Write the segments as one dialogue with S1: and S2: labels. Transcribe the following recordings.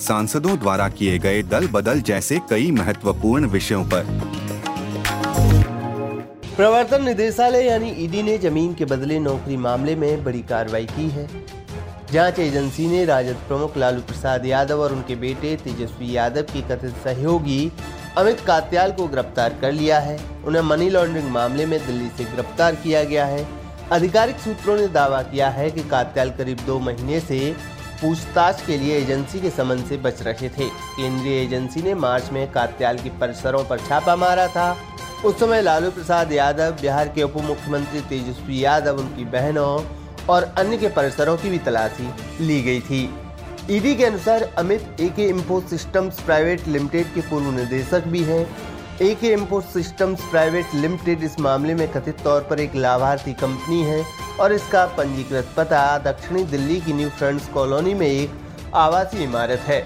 S1: सांसदों द्वारा किए गए दल बदल जैसे कई महत्वपूर्ण विषयों पर।
S2: प्रवर्तन निदेशालय यानी ईडी ने ज़मीन के बदले नौकरी मामले में बड़ी कार्रवाई की है। जाँच एजेंसी ने राजद प्रमुख लालू प्रसाद यादव और उनके बेटे तेजस्वी यादव की कथित सहयोगी अमित कात्याल को गिरफ़्तार कर लिया है। उन्हें मनी लॉन्ड्रिंग मामले में दिल्ली से गिरफ़्तार किया गया है। आधिकारिक सूत्रों ने दावा किया है कि कात्याल करीब दो महीने से पूछताछ के लिए एजेंसी के समन से बच रहे थे। केंद्रीय एजेंसी ने मार्च में कात्याल की परिसरों पर छापा मारा था। उस समय लालू प्रसाद यादव, बिहार के उप मुख्यमंत्री तेजस्वी यादव, उनकी बहनों और अन्य के परिसरों की भी तलाशी ली गई थी। ईडी के अनुसार अमित ए के इम्पोर्ट सिस्टम्स प्राइवेट लिमिटेड के पूर्व निदेशक भी हैं। ए के इम्पोर्ट सिस्टम्स प्राइवेट लिमिटेड इस मामले में कथित तौर पर एक लाभार्थी कंपनी है और इसका पंजीकृत पता दक्षिणी दिल्ली की न्यू फ्रेंड्स कॉलोनी में एक आवासीय इमारत है।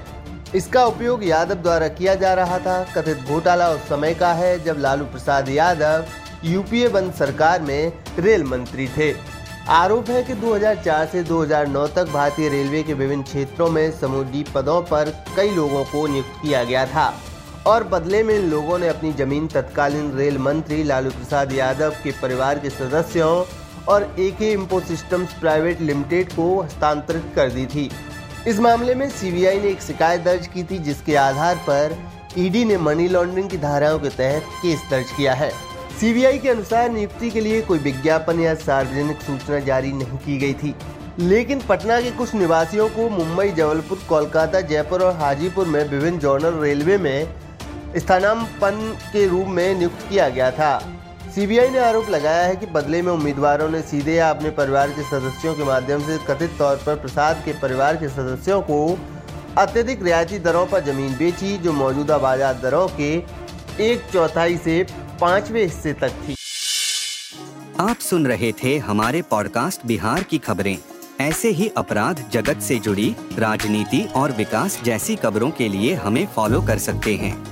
S2: इसका उपयोग यादव द्वारा किया जा रहा था। कथित घोटाला उस समय का है जब लालू प्रसाद यादव यूपीए बंद सरकार में रेल मंत्री थे। आरोप है कि 2004 से 2009 तक भारतीय रेलवे के विभिन्न क्षेत्रों में समुद्री पदों पर कई लोगों को नियुक्त किया गया था। और बदले में इन लोगों ने अपनी ज़मीन तत्कालीन रेल मंत्री लालू प्रसाद यादव के परिवार के सदस्यों और ए के इम्पो सिस्टम्स प्राइवेट लिमिटेड को हस्तांतरित कर दी थी। इस मामले में सीबीआई ने एक शिकायत दर्ज की थी, जिसके आधार पर ईडी ने मनी लॉन्ड्रिंग की धाराओं के तहत केस दर्ज किया है। सीबीआई के अनुसार नियुक्ति के लिए कोई विज्ञापन या सार्वजनिक सूचना जारी नहीं की गई थी। लेकिन पटना के कुछ निवासियों को मुंबई, जबलपुर, कोलकाता, जयपुर और हाजीपुर में विभिन्न जोनल रेलवे में स्थानापन के रूप में नियुक्त किया गया था। सीबीआई ने आरोप लगाया है कि बदले में उम्मीदवारों ने सीधे या अपने परिवार के सदस्यों के माध्यम से कथित तौर पर प्रसाद के परिवार के सदस्यों को अत्यधिक रियायती दरों पर ज़मीन बेची, जो मौजूदा बाज़ार दरों के एक चौथाई से पांचवे हिस्से तक थी।
S3: आप सुन रहे थे हमारे पॉडकास्ट बिहार की खबरें। ऐसे ही अपराध जगत से जुड़ी, राजनीति और विकास जैसी खबरों के लिए हमें फॉलो कर सकते हैं।